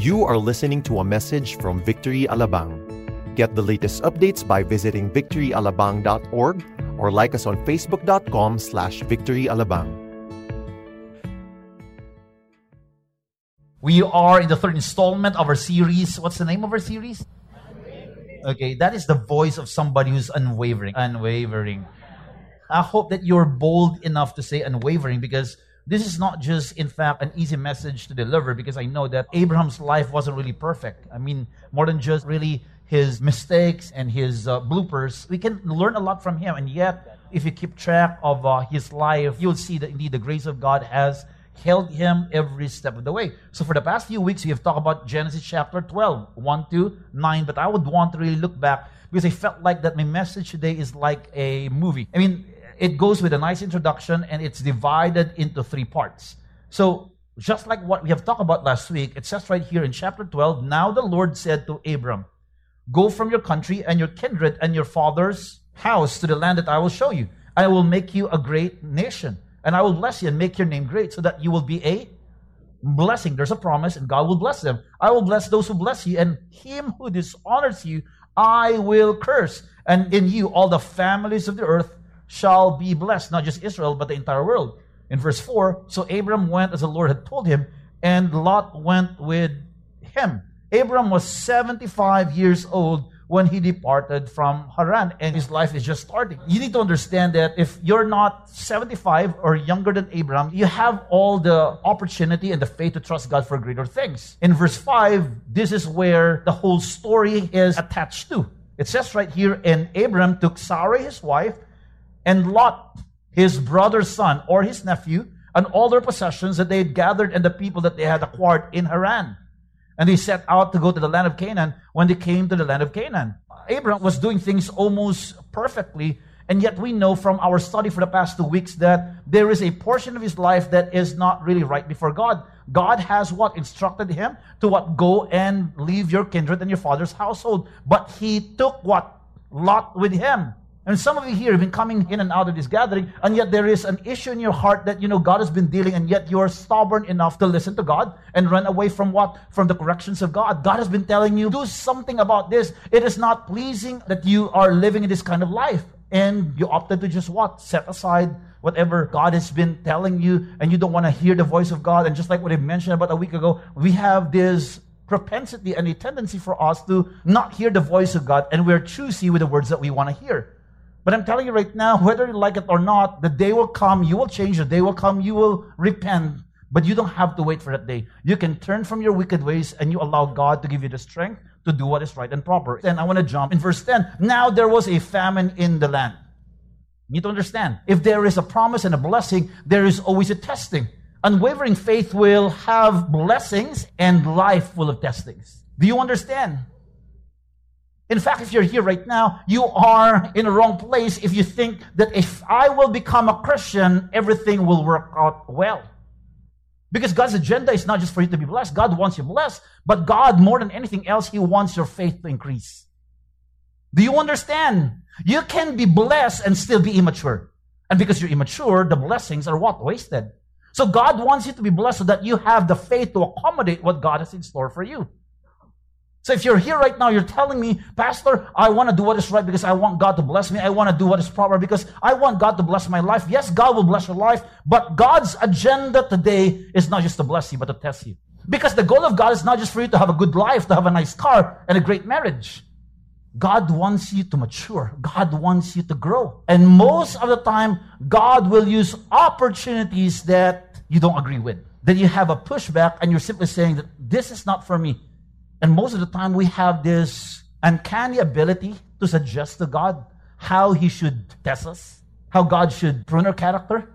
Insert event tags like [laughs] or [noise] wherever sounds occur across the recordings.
You are listening to a message from Victory Alabang. Get the latest updates by visiting victoryalabang.org or like us on facebook.com slash victoryalabang. We are in the third installment of our series. What's the name of our series? Okay, that is the voice of somebody who's unwavering. Unwavering. I hope that you're bold enough to say unwavering because this is not just, in fact, an easy message to deliver because I know that Abraham's life wasn't really perfect. I mean, more than just really his mistakes and his uh, bloopers, we can learn a lot from him. And yet, if you keep track of uh, his life, you'll see that indeed the grace of God has held him every step of the way. So for the past few weeks, we have talked about Genesis chapter 12, 1 to 9, but I would want to really look back because I felt like that my message today is like a movie. I mean, it goes with a nice introduction and it's divided into three parts. So just like what we have talked about last week, it says right here in chapter 12, now the Lord said to Abram, Go from your country and your kindred and your father's house to the land that I will show you. I will make you a great nation and I will bless you and make your name great so that you will be a blessing. There's a promise, and God will bless them. I will bless those who bless you, and him who dishonors you, I will curse. And in you, all the families of the earth shall be blessed, not just Israel, but the entire world. In verse 4, so Abram went as the Lord had told him, and Lot went with him. Abram was 75 years old when he departed from Haran and his life is just starting. You need to understand that if you're not 75 or younger than Abram, you have all the opportunity and the faith to trust God for greater things. In verse 5, this is where the whole story is attached to. It says right here, and Abram took Sarai his wife and Lot, his brother's son or his nephew, and all their possessions that they had gathered and the people that they had acquired in Haran. And they set out to go to the land of Canaan when they came to the land of Canaan. Abraham was doing things almost perfectly, and yet we know from our study for the past two weeks that there is a portion of his life that is not really right before God. God has what? Instructed him to what? Go and leave your kindred and your father's household. But he took what? Lot with him. And some of you here have been coming in and out of this gathering, and yet there is an issue in your heart that you know God has been dealing, and yet you are stubborn enough to listen to God and run away from what? From the corrections of God. God has been telling you, do something about this. It is not pleasing that you are living in this kind of life. And you opted to just what? Set aside whatever God has been telling you, and you don't want to hear the voice of God. And just like what I mentioned about a week ago, we have this propensity and a tendency for us to not hear the voice of God, and we're choosy with the words that we want to hear. But I'm telling you right now, whether you like it or not, the day will come, you will change, the day will come, you will repent. But you don't have to wait for that day. You can turn from your wicked ways and you allow God to give you the strength to do what is right and proper. Then I want to jump in verse 10. Now there was a famine in the land. You need to understand. If there is a promise and a blessing, there is always a testing. Unwavering faith will have blessings and life full of testings. Do you understand? In fact, if you're here right now, you are in the wrong place if you think that if I will become a Christian, everything will work out well. Because God's agenda is not just for you to be blessed. God wants you blessed, but God, more than anything else, He wants your faith to increase. Do you understand? You can be blessed and still be immature. And because you're immature, the blessings are what? Wasted. So God wants you to be blessed so that you have the faith to accommodate what God has in store for you. So if you're here right now, you're telling me, Pastor, I want to do what is right because I want God to bless me. I want to do what is proper because I want God to bless my life. Yes, God will bless your life, but God's agenda today is not just to bless you, but to test you. Because the goal of God is not just for you to have a good life, to have a nice car and a great marriage. God wants you to mature. God wants you to grow. And most of the time, God will use opportunities that you don't agree with. That you have a pushback and you're simply saying that this is not for me. And most of the time, we have this uncanny ability to suggest to God how He should test us, how God should prune our character.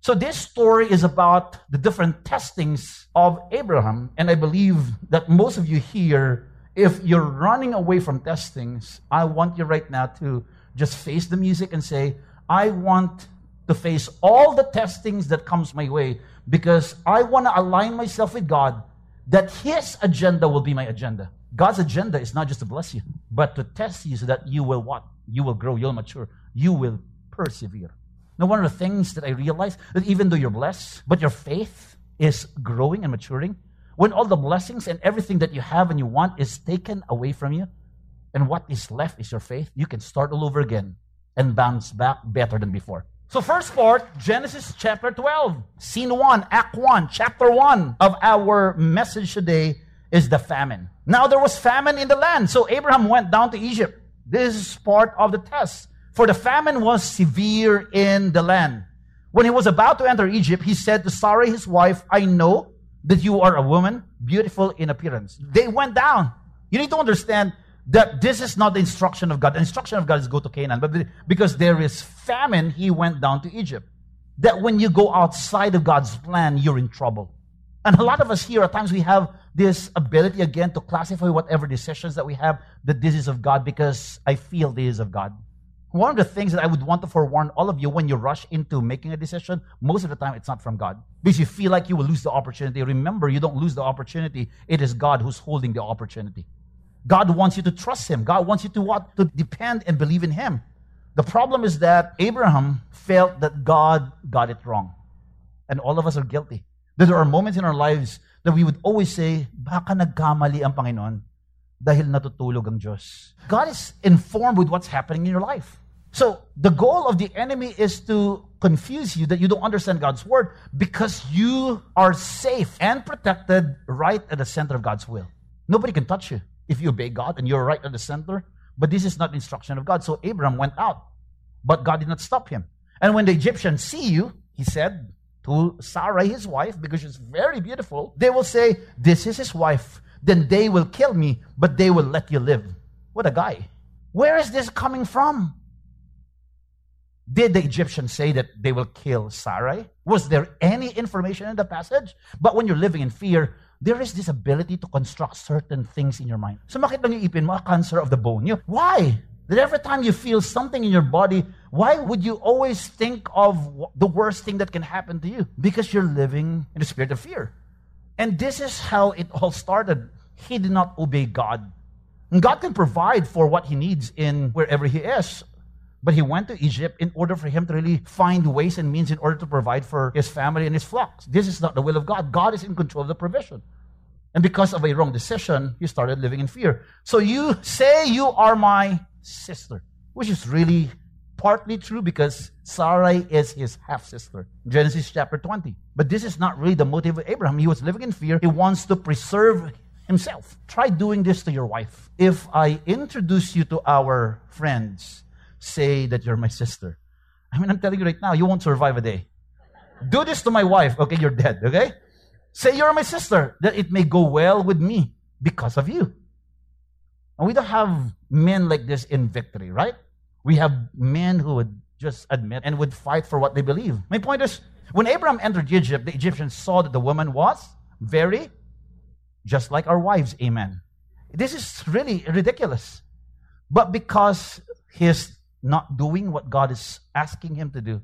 So, this story is about the different testings of Abraham. And I believe that most of you here, if you're running away from testings, I want you right now to just face the music and say, I want to face all the testings that comes my way because I want to align myself with God that his agenda will be my agenda. God's agenda is not just to bless you, but to test you so that you will what? You will grow, you'll mature, you will persevere. Now, one of the things that I realize that even though you're blessed, but your faith is growing and maturing, when all the blessings and everything that you have and you want is taken away from you, and what is left is your faith, you can start all over again and bounce back better than before. So, first part, Genesis chapter 12, scene 1, act 1, chapter 1 of our message today is the famine. Now, there was famine in the land, so Abraham went down to Egypt. This is part of the test. For the famine was severe in the land. When he was about to enter Egypt, he said to Sarai, his wife, I know that you are a woman, beautiful in appearance. They went down. You need to understand that this is not the instruction of God. The instruction of God is go to Canaan. But because there is famine, he went down to Egypt. That when you go outside of God's plan, you're in trouble. And a lot of us here, at times, we have this ability again to classify whatever decisions that we have that this is of God because I feel this is of God. One of the things that I would want to forewarn all of you when you rush into making a decision, most of the time it's not from God. Because you feel like you will lose the opportunity. Remember, you don't lose the opportunity. It is God who's holding the opportunity. God wants you to trust Him. God wants you to what? To depend and believe in Him. The problem is that Abraham felt that God got it wrong. And all of us are guilty. That there are moments in our lives that we would always say, baka nagkamali ang Panginoon dahil natutulog ang Diyos. God is informed with what's happening in your life. So the goal of the enemy is to confuse you that you don't understand God's word because you are safe and protected right at the center of God's will. Nobody can touch you if you obey God and you're right at the center. But this is not instruction of God. So Abraham went out, but God did not stop him. And when the Egyptians see you, he said to Sarah, his wife, because she's very beautiful, they will say, This is his wife. Then they will kill me, but they will let you live. What a guy. Where is this coming from? Did the Egyptians say that they will kill Sarai? Was there any information in the passage? But when you're living in fear, there is this ability to construct certain things in your mind. So lang yung ipin mo, a cancer of the bone. Why? That every time you feel something in your body, why would you always think of the worst thing that can happen to you? Because you're living in a spirit of fear. And this is how it all started. He did not obey God. And God can provide for what he needs in wherever he is. But he went to Egypt in order for him to really find ways and means in order to provide for his family and his flocks. This is not the will of God. God is in control of the provision. And because of a wrong decision, he started living in fear. So you say you are my sister, which is really partly true because Sarai is his half sister. Genesis chapter 20. But this is not really the motive of Abraham. He was living in fear. He wants to preserve himself. Try doing this to your wife. If I introduce you to our friends, say that you're my sister. I mean, I'm telling you right now, you won't survive a day. Do this to my wife, okay? You're dead, okay? Say you're my sister, that it may go well with me because of you. And we don't have men like this in victory, right? We have men who would just admit and would fight for what they believe. My point is, when Abraham entered Egypt, the Egyptians saw that the woman was very just like our wives, amen. This is really ridiculous. But because he's not doing what God is asking him to do,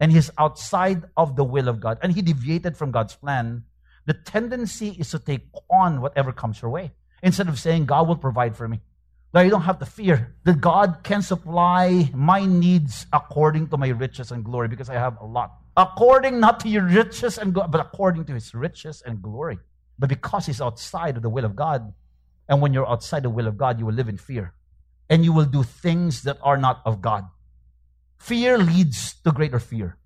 and he's outside of the will of God, and he deviated from God's plan, the tendency is to take on whatever comes your way instead of saying, God will provide for me. Now you don't have to fear that God can supply my needs according to my riches and glory because I have a lot. According not to your riches and glory, but according to his riches and glory. But because he's outside of the will of God, and when you're outside the will of God, you will live in fear and you will do things that are not of God. Fear leads to greater fear.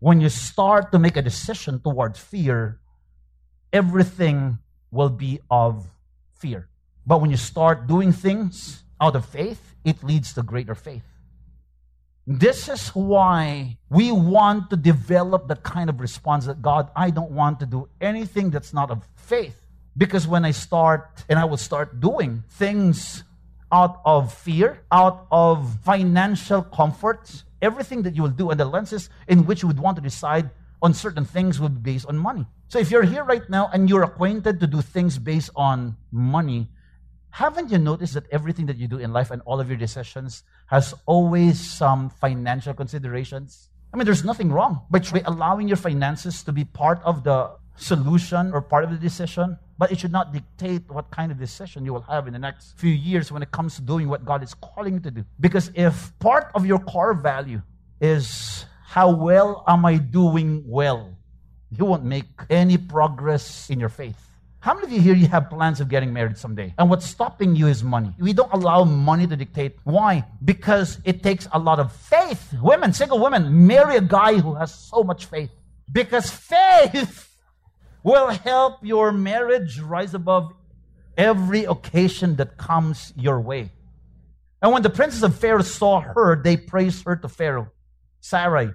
When you start to make a decision towards fear, everything will be of fear. But when you start doing things out of faith, it leads to greater faith. This is why we want to develop the kind of response that God, I don't want to do anything that's not of faith. Because when I start and I will start doing things out of fear, out of financial comforts, everything that you will do and the lenses in which you would want to decide on certain things will be based on money. So if you're here right now and you're acquainted to do things based on money, haven't you noticed that everything that you do in life and all of your decisions has always some financial considerations? I mean, there's nothing wrong but by allowing your finances to be part of the solution or part of the decision, but it should not dictate what kind of decision you will have in the next few years when it comes to doing what God is calling you to do. Because if part of your core value is how well am I doing well, you won't make any progress in your faith. How many of you here you have plans of getting married someday? And what's stopping you is money. We don't allow money to dictate. Why? Because it takes a lot of faith. Women, single women, marry a guy who has so much faith. Because faith will help your marriage rise above every occasion that comes your way. And when the princes of Pharaoh saw her, they praised her to Pharaoh. Sarai,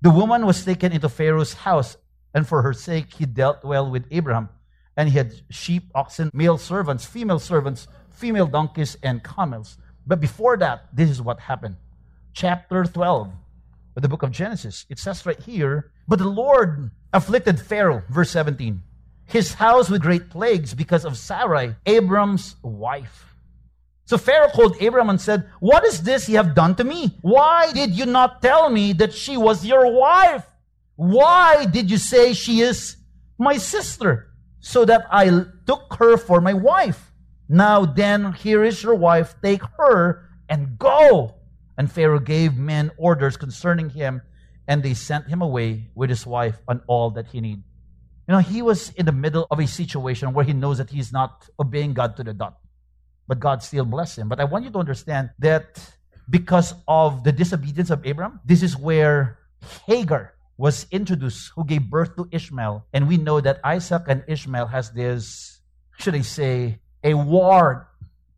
the woman was taken into Pharaoh's house, and for her sake he dealt well with Abraham and he had sheep, oxen, male servants, female servants, female donkeys, and camels. But before that, this is what happened. Chapter 12 of the book of Genesis. It says right here, But the Lord afflicted Pharaoh, verse 17, his house with great plagues because of Sarai, Abram's wife. So Pharaoh called Abram and said, What is this you have done to me? Why did you not tell me that she was your wife? Why did you say she is my sister? so that I took her for my wife. Now then, here is your wife, take her and go. And Pharaoh gave men orders concerning him, and they sent him away with his wife and all that he needed. You know, he was in the middle of a situation where he knows that he's not obeying God to the dot. But God still blessed him. But I want you to understand that because of the disobedience of Abraham, this is where Hagar was introduced who gave birth to Ishmael. And we know that Isaac and Ishmael has this, should I say, a war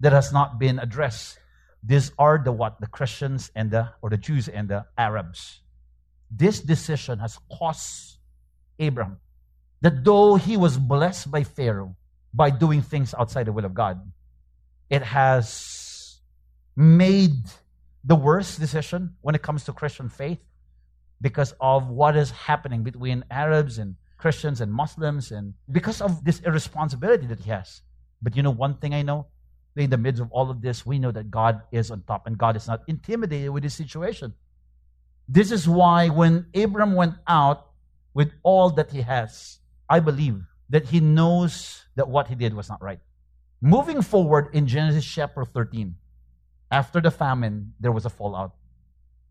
that has not been addressed. These are the what? The Christians and the or the Jews and the Arabs. This decision has cost Abram that though he was blessed by Pharaoh by doing things outside the will of God, it has made the worst decision when it comes to Christian faith because of what is happening between Arabs and Christians and Muslims and because of this irresponsibility that he has. But you know, one thing I know, in the midst of all of this, we know that God is on top and God is not intimidated with this situation. This is why when Abram went out with all that he has, I believe that he knows that what he did was not right. Moving forward in Genesis chapter 13, after the famine, there was a fallout.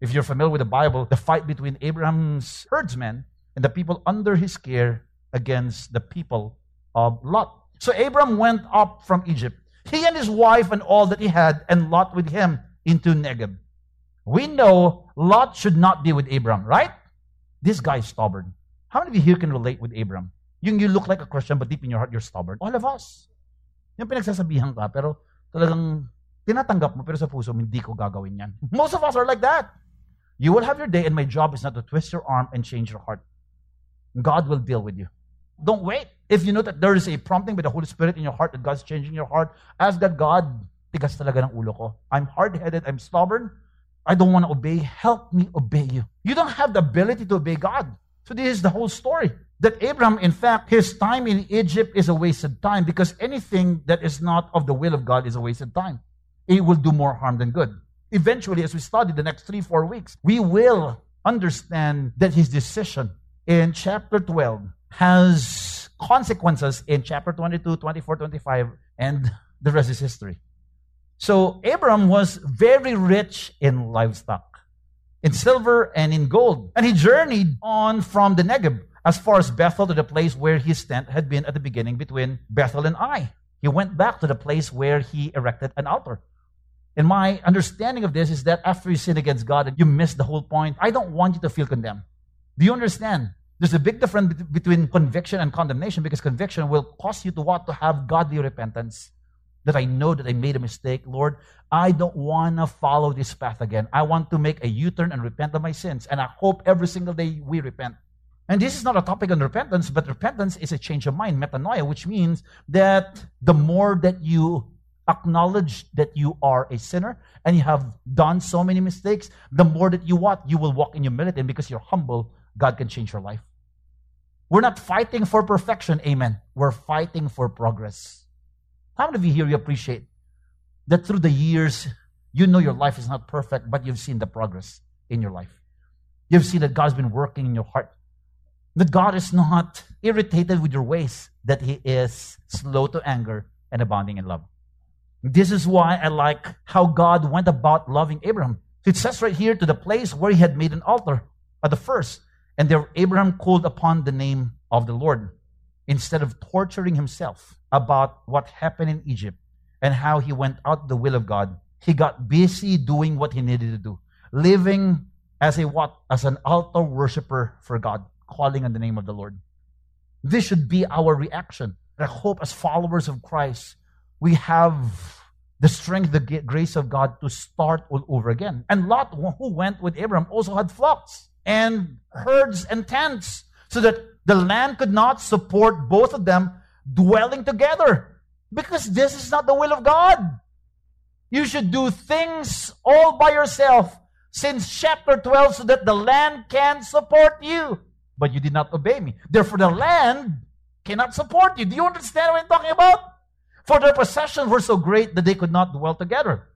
If you're familiar with the Bible, the fight between Abraham's herdsmen and the people under his care against the people of Lot. So Abram went up from Egypt, he and his wife and all that he had, and Lot with him into Negeb. We know Lot should not be with Abram, right? This guy is stubborn. How many of you here can relate with Abram? You look like a Christian, but deep in your heart, you're stubborn. All of us. Yung pinagsasabihan ka, pero talagang tinatanggap mo, pero sa puso, hindi ko gagawin yan. [laughs] Most of us are like that. You will have your day, and my job is not to twist your arm and change your heart. God will deal with you. Don't wait. If you know that there is a prompting by the Holy Spirit in your heart that God's changing your heart, ask that God, tigas talaga ng ulo ko. I'm hard-headed, I'm stubborn, I don't want to obey. Help me obey you. You don't have the ability to obey God. So this is the whole story. That Abraham, in fact, his time in Egypt is a wasted time because anything that is not of the will of God is a wasted time. It will do more harm than good eventually, as we study the next three, four weeks, we will understand that his decision in chapter 12 has consequences in chapter 22, 24, 25, and the rest is history. So Abram was very rich in livestock, in silver and in gold. And he journeyed on from the Negev as far as Bethel to the place where his tent had been at the beginning between Bethel and Ai. He went back to the place where he erected an altar. And my understanding of this is that after you sin against God you miss the whole point, I don't want you to feel condemned. Do you understand? There's a big difference between conviction and condemnation because conviction will cause you to what? To have godly repentance. That I know that I made a mistake. Lord, I don't want to follow this path again. I want to make a U turn and repent of my sins. And I hope every single day we repent. And this is not a topic on repentance, but repentance is a change of mind, metanoia, which means that the more that you acknowledge that you are a sinner and you have done so many mistakes, the more that you what? You will walk in humility. And because you're humble, God can change your life. We're not fighting for perfection, amen. We're fighting for progress. How many of you here you appreciate that through the years, you know your life is not perfect, but you've seen the progress in your life? You've seen that God's been working in your heart. That God is not irritated with your ways, that He is slow to anger and abounding in love. This is why I like how God went about loving Abraham. It says right here to the place where he had made an altar at the first. And there Abraham called upon the name of the Lord instead of torturing himself about what happened in Egypt and how he went out the will of God. He got busy doing what he needed to do, living as a what? As an altar worshiper for God, calling on the name of the Lord. This should be our reaction. I hope as followers of Christ, we have the strength, the grace of God to start all over again. And Lot, who went with Abraham, also had flocks and herds and tents so that the land could not support both of them dwelling together because this is not the will of God. You should do things all by yourself since chapter 12 so that the land can support you. But you did not obey me. Therefore, the land cannot support you. Do you understand what I'm talking about? For their possessions were so great that they could not dwell together.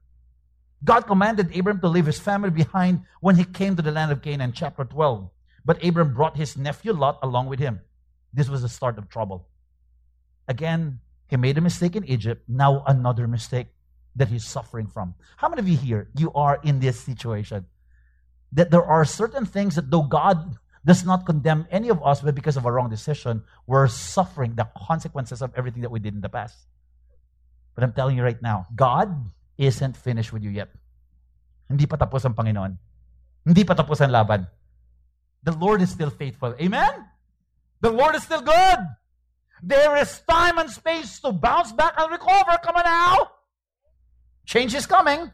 God commanded Abram to leave his family behind when he came to the land of Canaan, chapter 12. But Abram brought his nephew Lot along with him. This was the start of trouble. Again, he made a mistake in Egypt. Now, another mistake that he's suffering from. How many of you here, you are in this situation? That there are certain things that though God does not condemn any of us, but because of a wrong decision, we're suffering the consequences of everything that we did in the past. But I'm telling you right now, God isn't finished with you yet. Hindi pa tapos ang Panginoon. Hindi pa tapos ang laban. The Lord is still faithful. Amen? The Lord is still good. There is time and space to bounce back and recover. Come on now. Change is coming.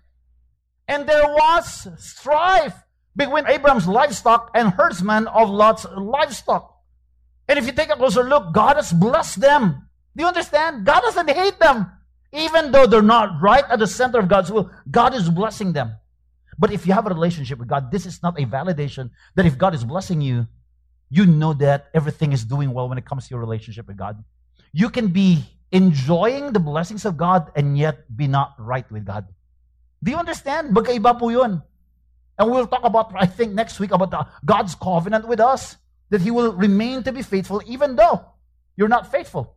And there was strife between Abraham's livestock and herdsmen of Lot's livestock. And if you take a closer look, God has blessed them. Do you understand? God doesn't hate them. Even though they're not right at the center of God's will, God is blessing them. But if you have a relationship with God, this is not a validation that if God is blessing you, you know that everything is doing well when it comes to your relationship with God. You can be enjoying the blessings of God and yet be not right with God. Do you understand? And we'll talk about, I think, next week about the, God's covenant with us, that He will remain to be faithful even though you're not faithful.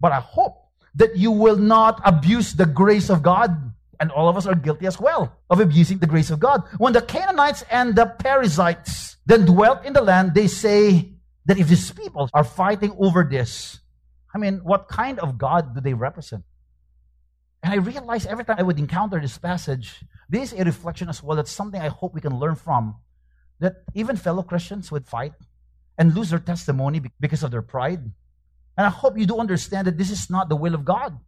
But I hope that you will not abuse the grace of God. And all of us are guilty as well of abusing the grace of God. When the Canaanites and the Perizzites then dwelt in the land, they say that if these people are fighting over this, I mean, what kind of God do they represent? And I realize every time I would encounter this passage, this is a reflection as well. That's something I hope we can learn from. That even fellow Christians would fight and lose their testimony because of their pride. And I hope you do understand that this is not the will of God.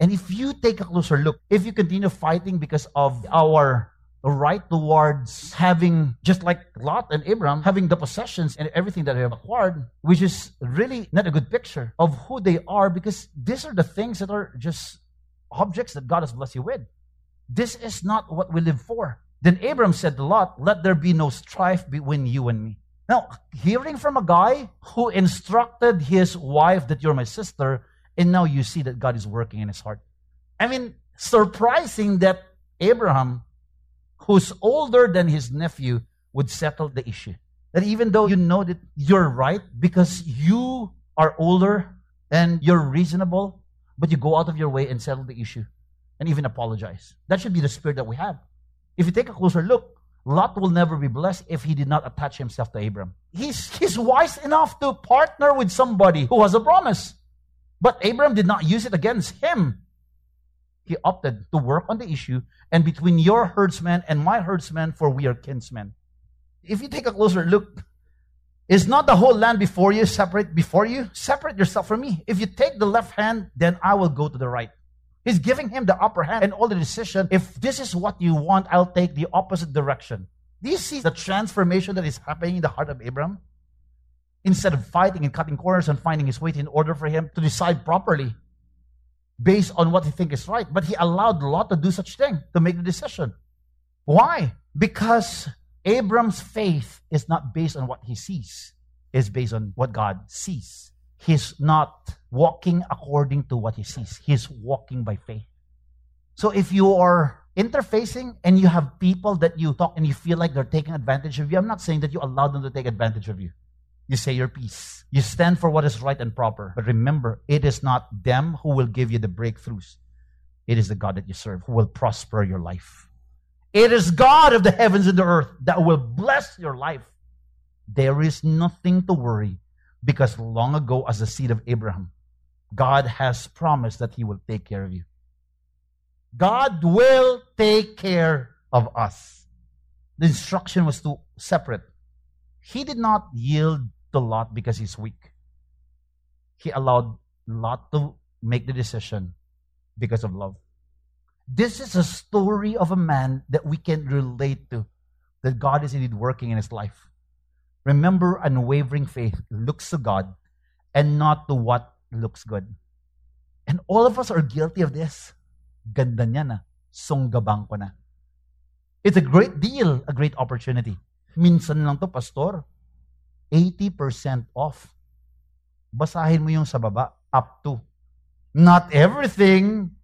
And if you take a closer look, if you continue fighting because of our right towards having, just like Lot and Abraham, having the possessions and everything that they have acquired, which is really not a good picture of who they are because these are the things that are just objects that God has blessed you with. This is not what we live for. Then Abram said to Lot, Let there be no strife between you and me. Now, hearing from a guy who instructed his wife that you're my sister, and now you see that God is working in his heart. I mean, surprising that Abraham, who's older than his nephew, would settle the issue. That even though you know that you're right because you are older and you're reasonable, but you go out of your way and settle the issue and even apologize. That should be the spirit that we have. If you take a closer look, Lot will never be blessed if he did not attach himself to Abram. He's, he's wise enough to partner with somebody who has a promise. But Abram did not use it against him. He opted to work on the issue and between your herdsmen and my herdsmen, for we are kinsmen. If you take a closer look, is not the whole land before you separate before you? Separate yourself from me. If you take the left hand, then I will go to the right. He's giving him the upper hand and all the decision. If this is what you want, I'll take the opposite direction. Do you see the transformation that is happening in the heart of Abraham? Instead of fighting and cutting corners and finding his way in order for him to decide properly based on what he thinks is right. But he allowed Lot to do such thing, to make the decision. Why? Because Abram's faith is not based on what he sees, it's based on what God sees. He's not walking according to what he sees. He's walking by faith. So if you are interfacing and you have people that you talk and you feel like they're taking advantage of you, I'm not saying that you allow them to take advantage of you. You say your piece. You stand for what is right and proper. But remember, it is not them who will give you the breakthroughs. It is the God that you serve who will prosper your life. It is God of the heavens and the earth that will bless your life. There is nothing to worry because long ago, as the seed of Abraham, God has promised that He will take care of you. God will take care of us. The instruction was to separate. He did not yield to Lot because he's weak. He allowed Lot to make the decision because of love. This is a story of a man that we can relate to, that God is indeed working in his life. Remember, unwavering faith looks to God and not to what looks good. And all of us are guilty of this. Ganda niya na. Songgabang ko na. It's a great deal, a great opportunity. Minsan lang to, pastor. 80% off. Basahin mo yung sa baba, up to. Not everything,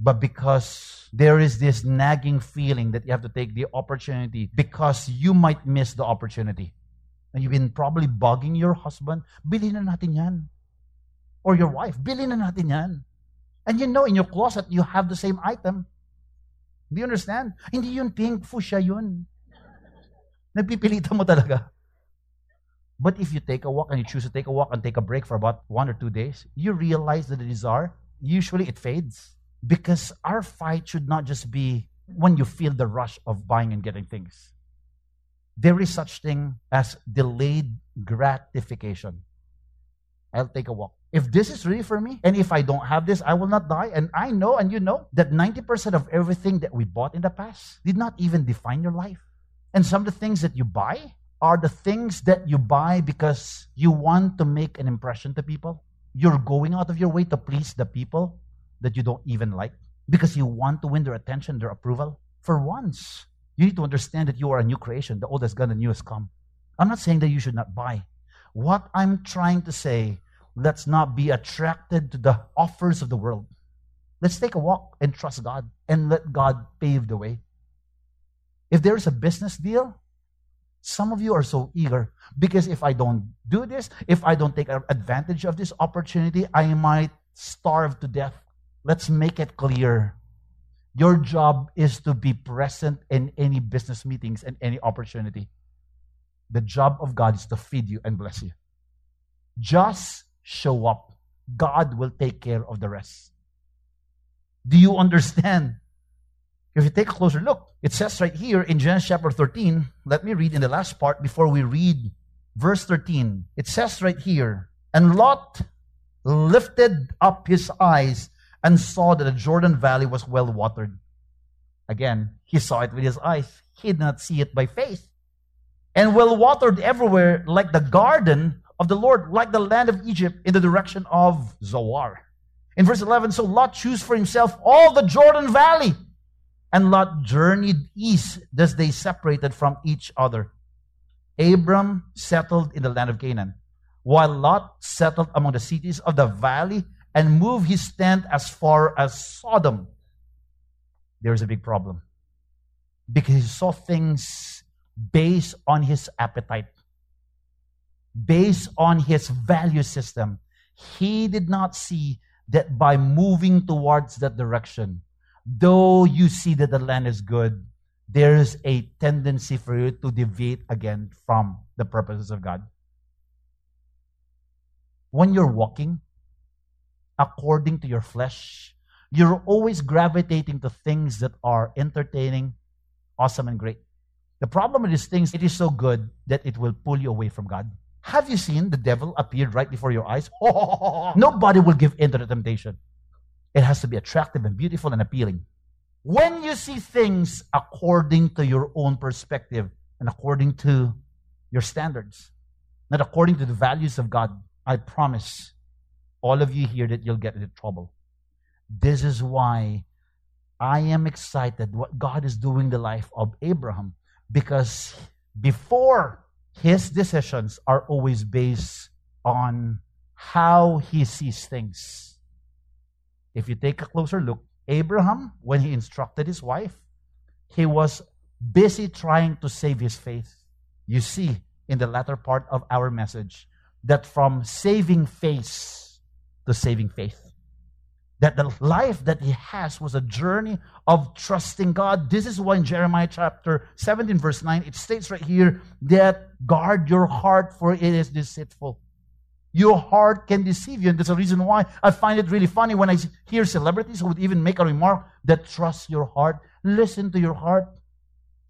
but because there is this nagging feeling that you have to take the opportunity because you might miss the opportunity. And you've been probably bugging your husband, bilhin na natin yan. Or your wife, bilhin na natin yan. And you know in your closet, you have the same item. Do you understand? Hindi yun pink, fuchsia yun. Nagpipilitan mo talaga. But if you take a walk and you choose to take a walk and take a break for about one or two days, you realize that the desire, usually it fades. Because our fight should not just be when you feel the rush of buying and getting things. There is such thing as delayed gratification. I'll take a walk. If this is really for me, and if I don't have this, I will not die. And I know, and you know, that 90% of everything that we bought in the past did not even define your life. And some of the things that you buy are the things that you buy because you want to make an impression to people. You're going out of your way to please the people that you don't even like because you want to win their attention, their approval. For once, you need to understand that you are a new creation. The old has gone, the new has come. I'm not saying that you should not buy. What I'm trying to say, let's not be attracted to the offers of the world. Let's take a walk and trust God and let God pave the way. If there is a business deal, some of you are so eager because if I don't do this, if I don't take advantage of this opportunity, I might starve to death. Let's make it clear. Your job is to be present in any business meetings and any opportunity. The job of God is to feed you and bless you. Just show up. God will take care of the rest. Do you understand? If you take a closer look, it says right here in Genesis chapter 13, let me read in the last part before we read verse 13. It says right here, and Lot lifted up his eyes and saw that the Jordan Valley was well watered. Again, he saw it with his eyes. He did not see it by faith. And well watered everywhere, like the garden of the Lord, like the land of Egypt in the direction of Zoar. In verse 11, so Lot chose for himself all the Jordan Valley and Lot journeyed east as they separated from each other. Abram settled in the land of Canaan, while Lot settled among the cities of the valley and move his tent as far as Sodom. There's a big problem because he saw things based on his appetite, based on his value system. He did not see that by moving towards that direction, though you see that the land is good, there is a tendency for you to deviate again from the purposes of God. When you're walking according to your flesh, you're always gravitating to things that are entertaining, awesome, and great. The problem with these things, it is so good that it will pull you away from God. Have you seen the devil appear right before your eyes? [laughs] Nobody will give in to the temptation. It has to be attractive and beautiful and appealing. When you see things according to your own perspective and according to your standards, not according to the values of God, I promise all of you here that you'll get into trouble. This is why I am excited what God is doing in the life of Abraham because before his decisions are always based on how he sees things if you take a closer look, Abraham, when he instructed his wife, he was busy trying to save his faith. You see in the latter part of our message that from saving face to saving faith. that the life that he has was a journey of trusting God. This is why in Jeremiah chapter 17, verse 9, it states right here that guard your heart, for it is deceitful. Your heart can deceive you. And that's a reason why I find it really funny when I hear celebrities who would even make a remark that trust your heart. Listen to your heart.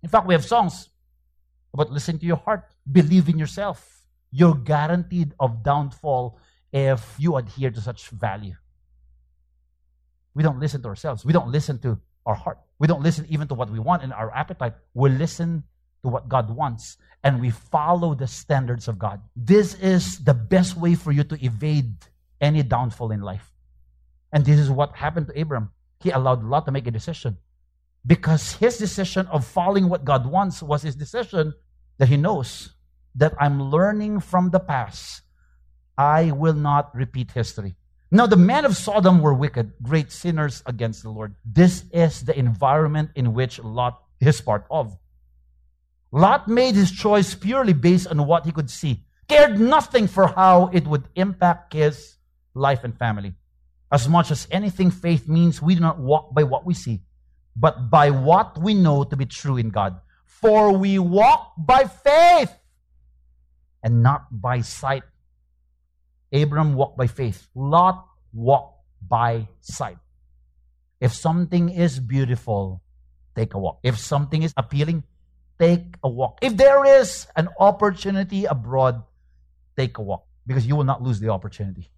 In fact, we have songs about listen to your heart. Believe in yourself. You're guaranteed of downfall if you adhere to such value. We don't listen to ourselves. We don't listen to our heart. We don't listen even to what we want and our appetite. We listen to what God wants and we follow the standards of God. This is the best way for you to evade any downfall in life. And this is what happened to Abram. He allowed Lot to make a decision because his decision of following what God wants was his decision that he knows that I'm learning from the past. I will not repeat history. Now, the men of Sodom were wicked, great sinners against the Lord. This is the environment in which Lot is part of. Lot made his choice purely based on what he could see, cared nothing for how it would impact his life and family. As much as anything, faith means we do not walk by what we see, but by what we know to be true in God. For we walk by faith and not by sight. Abram walked by faith. Lot walked by sight. If something is beautiful, take a walk. If something is appealing, take a walk. If there is an opportunity abroad, take a walk because you will not lose the opportunity.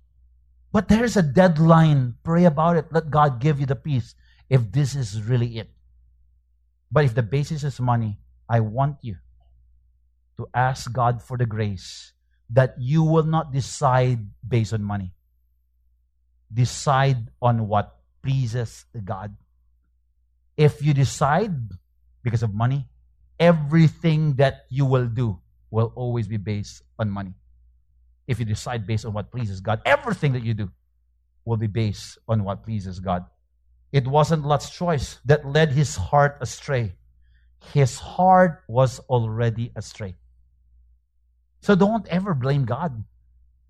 But there's a deadline. Pray about it. Let God give you the peace if this is really it. But if the basis is money, I want you to ask God for the grace that you will not decide based on money. Decide on what pleases God. If you decide because of money, everything that you will do will always be based on money. If you decide based on what pleases God, everything that you do will be based on what pleases God. It wasn't Lot's choice that led his heart astray. His heart was already astray. So don't ever blame God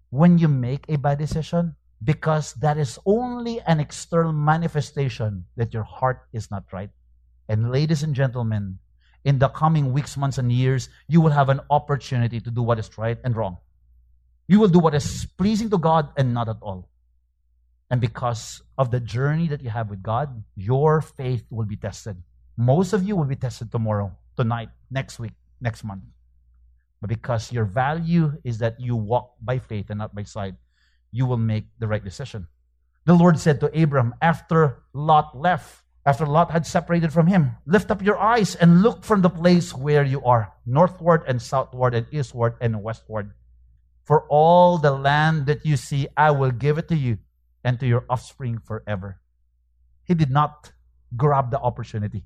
when you make a bad decision because that is only an external manifestation that your heart is not right. And ladies and gentlemen, in the coming weeks, months, and years, you will have an opportunity to do what is right and wrong. You will do what is pleasing to God and not at all. And because of the journey that you have with God, your faith will be tested. Most of you will be tested tomorrow, tonight, next week, next month. But because your value is that you walk by faith and not by sight, you will make the right decision. The Lord said to Abram after Lot left, after Lot had separated from him, Lift up your eyes and look from the place where you are, northward and southward and eastward and westward. For all the land that you see, I will give it to you and to your offspring forever. He did not grab the opportunity.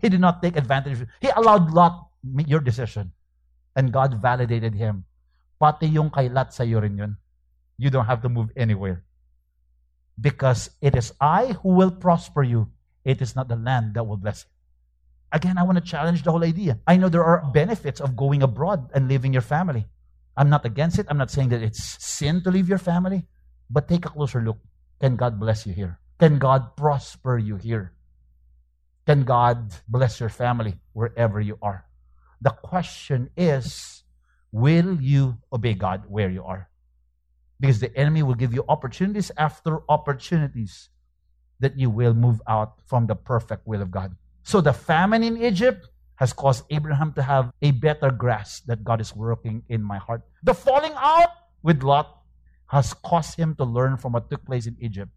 He did not take advantage. He allowed Lot make your decision. And God validated him. Pati yung kay Lot sa'yo rin yun. You don't have to move anywhere. Because it is I who will prosper you. It is not the land that will bless you. Again, I want to challenge the whole idea. I know there are benefits of going abroad and leaving your family. I'm not against it. I'm not saying that it's sin to leave your family. But take a closer look. Can God bless you here? Can God prosper you here? Can God bless your family wherever you are? The question is, will you obey God where you are? Because the enemy will give you opportunities after opportunities that you will move out from the perfect will of God. So the famine in Egypt has caused Abraham to have a better grasp that God is working in my heart. The falling out with Lot has caused him to learn from what took place in Egypt.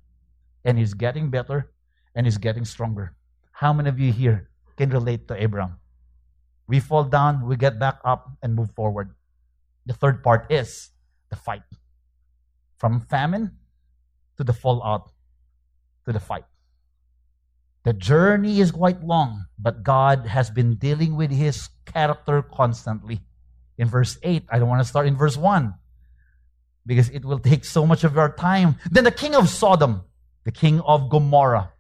And he's getting better and he's getting stronger. How many of you here can relate to Abraham? We fall down, we get back up, and move forward. The third part is the fight. From famine to the fallout to the fight. The journey is quite long, but God has been dealing with his character constantly. In verse 8, I don't want to start in verse 1 because it will take so much of our time. Then the king of Sodom, the king of Gomorrah,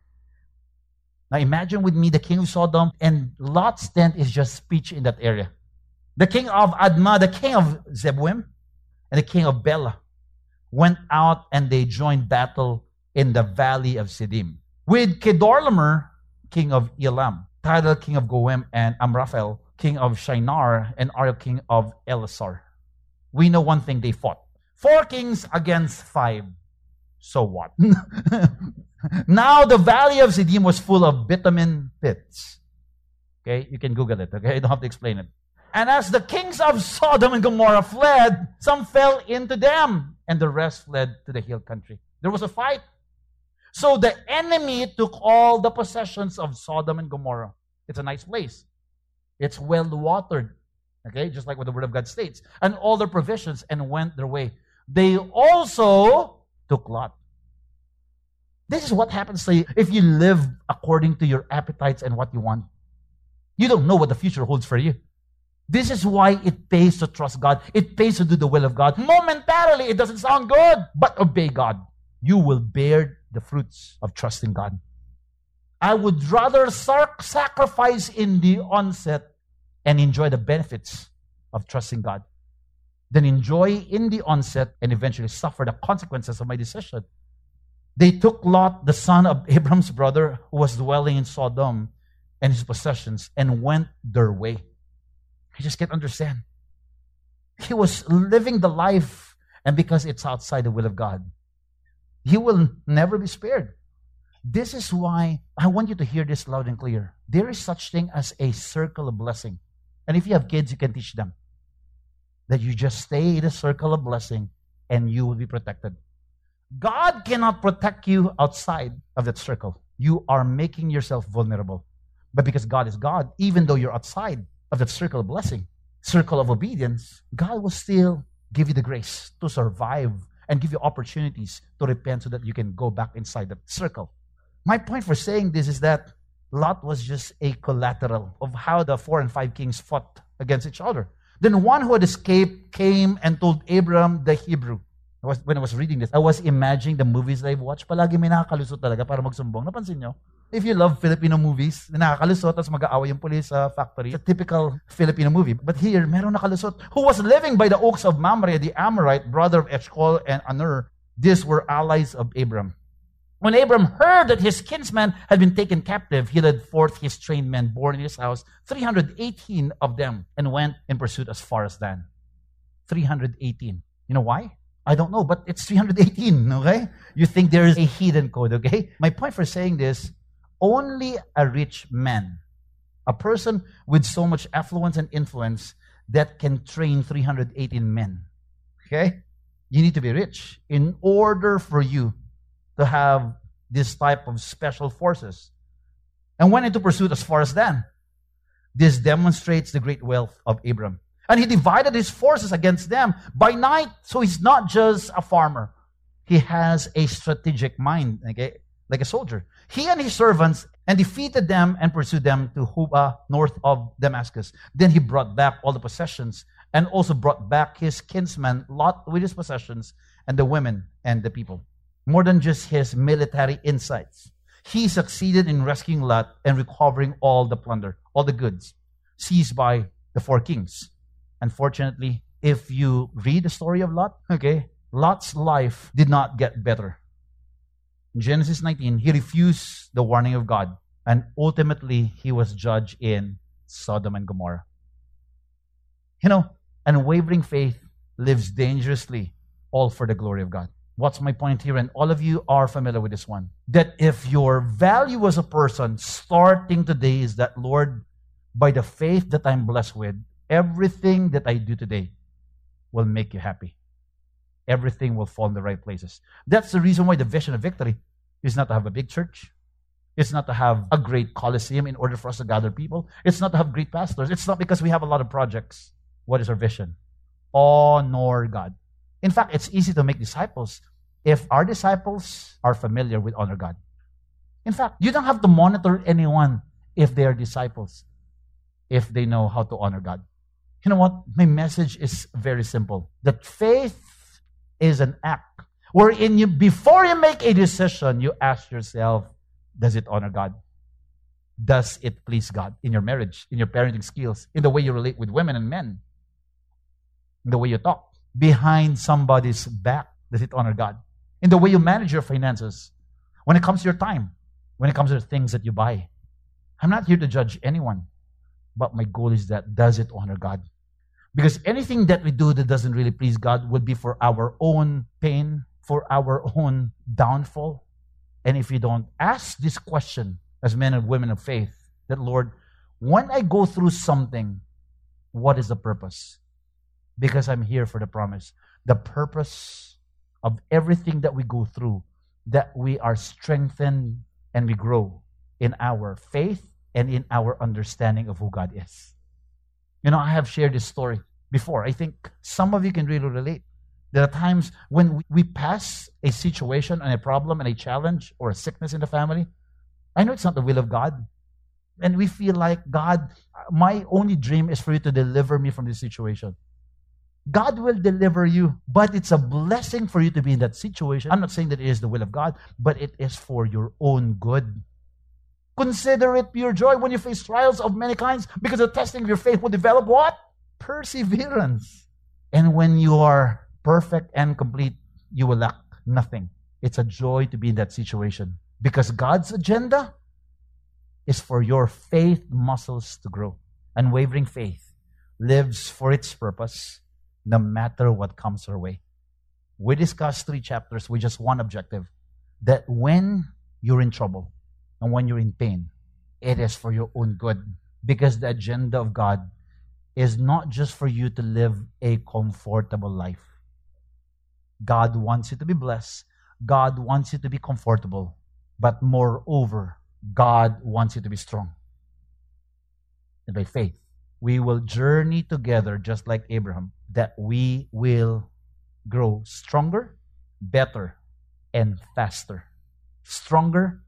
now imagine with me the king of Sodom and Lot's tent is just speech in that area. The king of Admah, the king of Zeboim, and the king of Bela went out and they joined battle in the valley of Siddim. With Chedorlaomer, king of Elam, Tidal, king of Goiim, and Amraphel, king of Shinar, and Ariel, king of Ellasar. We know one thing they fought. Four kings against five. So what? [laughs] now the valley of Siddim was full of bitumen pits. Okay, you can Google it, okay? I don't have to explain it. And as the kings of Sodom and Gomorrah fled, some fell into them, and the rest fled to the hill country. There was a fight. So the enemy took all the possessions of Sodom and Gomorrah. It's a nice place. It's well watered. Okay, just like what the Word of God states. And all their provisions and went their way. They also took Lot. This is what happens to you if you live according to your appetites and what you want. You don't know what the future holds for you. This is why it pays to trust God. It pays to do the will of God. Momentarily, it doesn't sound good, but obey God. You will bear the fruits of trusting God. I would rather sacrifice in the onset and enjoy the benefits of trusting God than enjoy in the onset and eventually suffer the consequences of my decision. They took Lot, the son of Abram's brother, who was dwelling in Sodom, and his possessions, and went their way. I just can't understand. He was living the life, and because it's outside the will of God, he will never be spared. This is why I want you to hear this loud and clear. There is such thing as a circle of blessing. And if you have kids, you can teach them that you just stay in a circle of blessing and you will be protected. God cannot protect you outside of that circle. You are making yourself vulnerable. But because God is God, even though you're outside, of that circle of blessing, circle of obedience, God will still give you the grace to survive and give you opportunities to repent so that you can go back inside that circle. My point for saying this is that Lot was just a collateral of how the four and five kings fought against each other. Then one who had escaped came and told Abram the Hebrew. I was, when I was reading this, I was imagining the movies that I've watched. Palagi may nakakalusot talaga para magsumbong. Napansin nyo? If you love Filipino movies, na nakakalusot, tapos mag-aaway yung police sa factory, it's a typical Filipino movie. But here, meron nakalusot, who was living by the oaks of Mamre, the Amorite, brother of Eshcol and Aner. These were allies of Abram. When Abram heard that his kinsman had been taken captive, he led forth his trained men born in his house, 318 of them, and went in pursuit as far as Dan. 318. You know why? I don't know, but it's 318, okay? You think there is a hidden code, okay? My point for saying this only a rich man, a person with so much affluence and influence that can train 318 men. Okay? You need to be rich in order for you to have this type of special forces. And went into pursuit as far as Dan. This demonstrates the great wealth of Abram. And he divided his forces against them by night. So he's not just a farmer. He has a strategic mind, okay? like a soldier. He and his servants and defeated them and pursued them to Hobah, north of Damascus. Then he brought back all the possessions and also brought back his kinsman Lot with his possessions and the women and the people. More than just his military insights, he succeeded in rescuing Lot and recovering all the plunder, all the goods seized by the four kings. Unfortunately, if you read the story of Lot, okay, Lot's life did not get better in Genesis 19, he refused the warning of God, and ultimately he was judged in Sodom and Gomorrah. You know, unwavering faith lives dangerously, all for the glory of God. What's my point here? And all of you are familiar with this one. That if your value as a person starting today is that, Lord, by the faith that I'm blessed with, everything that I do today will make you happy everything will fall in the right places. That's the reason why the vision of victory is not to have a big church. It's not to have a great coliseum in order for us to gather people. It's not to have great pastors. It's not because we have a lot of projects. What is our vision? Honor God. In fact, it's easy to make disciples if our disciples are familiar with honor God. In fact, you don't have to monitor anyone if they are disciples, if they know how to honor God. You know what? My message is very simple that faith is an act wherein you, before you make a decision, you ask yourself, does it honor God? Does it please God in your marriage, in your parenting skills, in the way you relate with women and men, in the way you talk? Behind somebody's back, does it honor God? In the way you manage your finances, when it comes to your time, when it comes to the things that you buy. I'm not here to judge anyone, but my goal is that does it honor God? Because anything that we do that doesn't really please God would be for our own pain, for our [laughs] own downfall. And if you don't ask this question as men and women of faith, that Lord, when I go through something, what is the purpose? Because I'm here for the promise. The purpose of everything that we go through, that we are strengthened and we grow in our faith and in our understanding of who God is. You know, I have shared this story before. I think some of you can really relate. There are times when we pass a situation and a problem and a challenge or a sickness in the family. I know it's not the will of God. And we feel like, God, my only dream is for you to deliver me from this situation. God will deliver you, but it's a blessing for you to be in that situation. I'm not saying that it is the will of God, but it is for your own good. Consider it pure joy when you face trials of many kinds, because the testing of your faith will develop what? Perseverance. And when you are perfect and complete, you will lack nothing. It's a joy to be in that situation because God's agenda is for your faith muscles to grow. Unwavering faith lives for its purpose no matter what comes our way. We discussed three chapters with just one objective that when you're in trouble, and when you're in pain, it is for your own good. Because the agenda of God is not just for you to live a comfortable life. God wants you to be blessed. God wants you to be comfortable. But moreover, God wants you to be strong. And by faith, we will journey together just like Abraham, that we will grow stronger, better, and faster. Stronger,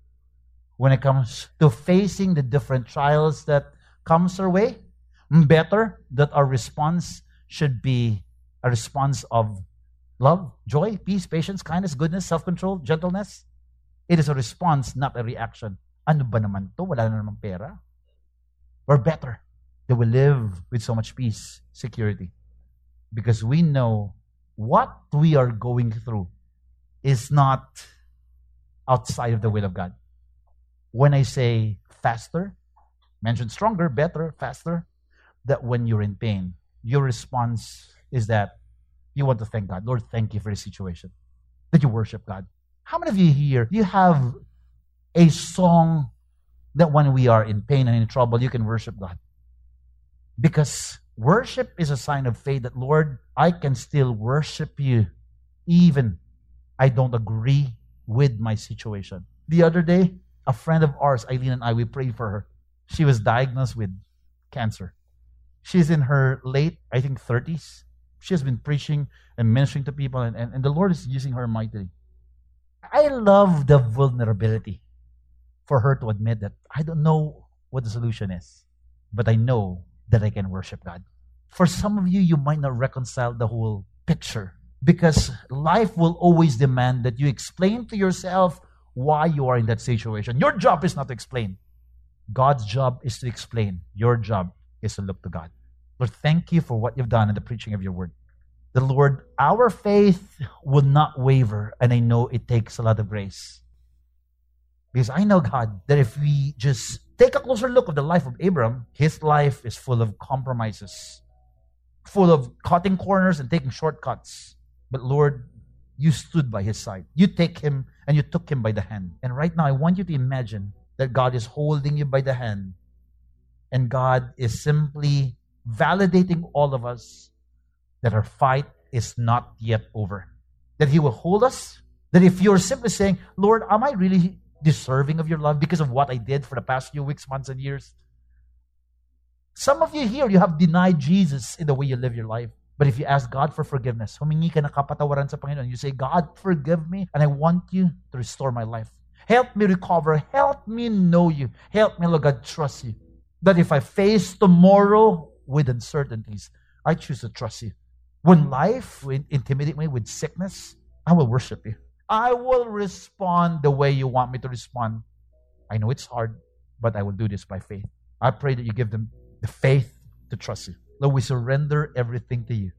when it comes to facing the different trials that comes our way better that our response should be a response of love joy peace patience kindness goodness self-control gentleness. It is a response not a reaction. Ano ba naman to? Wala na pera. Or better that we live with so much peace security. Because we know what we are going through is not outside of the will of God when I say faster, mention stronger, better, faster, that when you're in pain, your response is that you want to thank God. Lord, thank you for this situation. That you worship God. How many of you here, you have a song that when we are in pain and in trouble, you can worship God? Because worship is a sign of faith that, Lord, I can still worship you even I don't agree with my situation. The other day, a friend of ours, Eileen and I, we prayed for her. She was diagnosed with cancer. She's in her late, I think, 30s. She has been preaching and ministering to people, and, and, and the Lord is using her mightily. I love the vulnerability for her to admit that I don't know what the solution is, but I know that I can worship God. For some of you, you might not reconcile the whole picture because life will always demand that you explain to yourself why you are in that situation. Your job is not to explain. God's job is to explain. Your job is to look to God. Lord, thank you for what you've done in the preaching of your word. The Lord, our faith will not waver, and I know it takes a lot of grace. Because I know, God, that if we just take a closer look of the life of Abram, his life is full of compromises, full of cutting corners and taking shortcuts. But Lord, you stood by his side. You take him and you took him by the hand. And right now, I want you to imagine that God is holding you by the hand and God is simply validating all of us that our fight is not yet over. That He will hold us. That if you're simply saying, Lord, am I really deserving of your love because of what I did for the past few weeks, months, and years? Some of you here, you have denied Jesus in the way you live your life. But if you ask God for forgiveness, humingi ka na kapatawaran sa Panginoon, you say, God, forgive me, and I want you to restore my life. Help me recover. Help me know you. Help me, Lord God, trust you. That if I face tomorrow with uncertainties, I choose to trust you. When life will intimidate me with sickness, I will worship you. I will respond the way you want me to respond. I know it's hard, but I will do this by faith. I pray that you give them the faith to trust you. Lord, we surrender everything to you.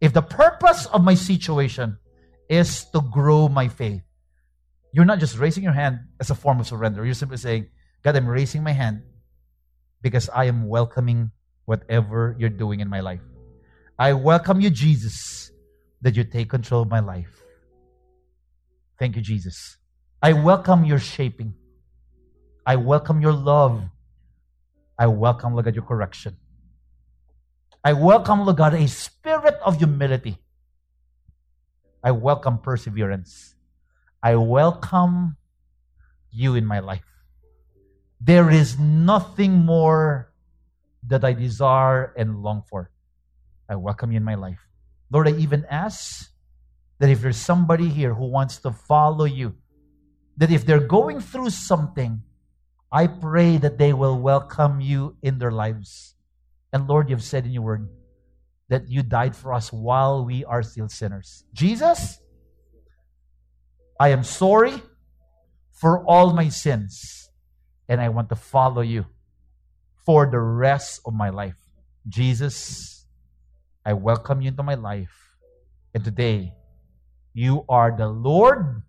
If the purpose of my situation is to grow my faith, You're not just raising your hand as a form of surrender. You're simply saying, God, I'm raising my hand because I am welcoming whatever you're doing in my life. I welcome you, Jesus, that you take control of my life. Thank you, Jesus. I welcome your shaping. I welcome your love. I welcome, look at your correction. I welcome, Lord God, a spirit of humility. I welcome perseverance. I welcome you in my life. There is nothing more that I desire and long for. I welcome you in my life. Lord, I even ask that if there's somebody here who wants to follow you, that if they're going through something, I pray that they will welcome you in their lives. And Lord, you've said in your word that you died for us while we are still sinners. Jesus, I am sorry for all my sins, and I want to follow you for the rest of my life. Jesus, I welcome you into my life. And today, you are the Lord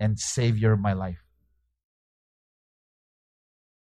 and Savior of my life.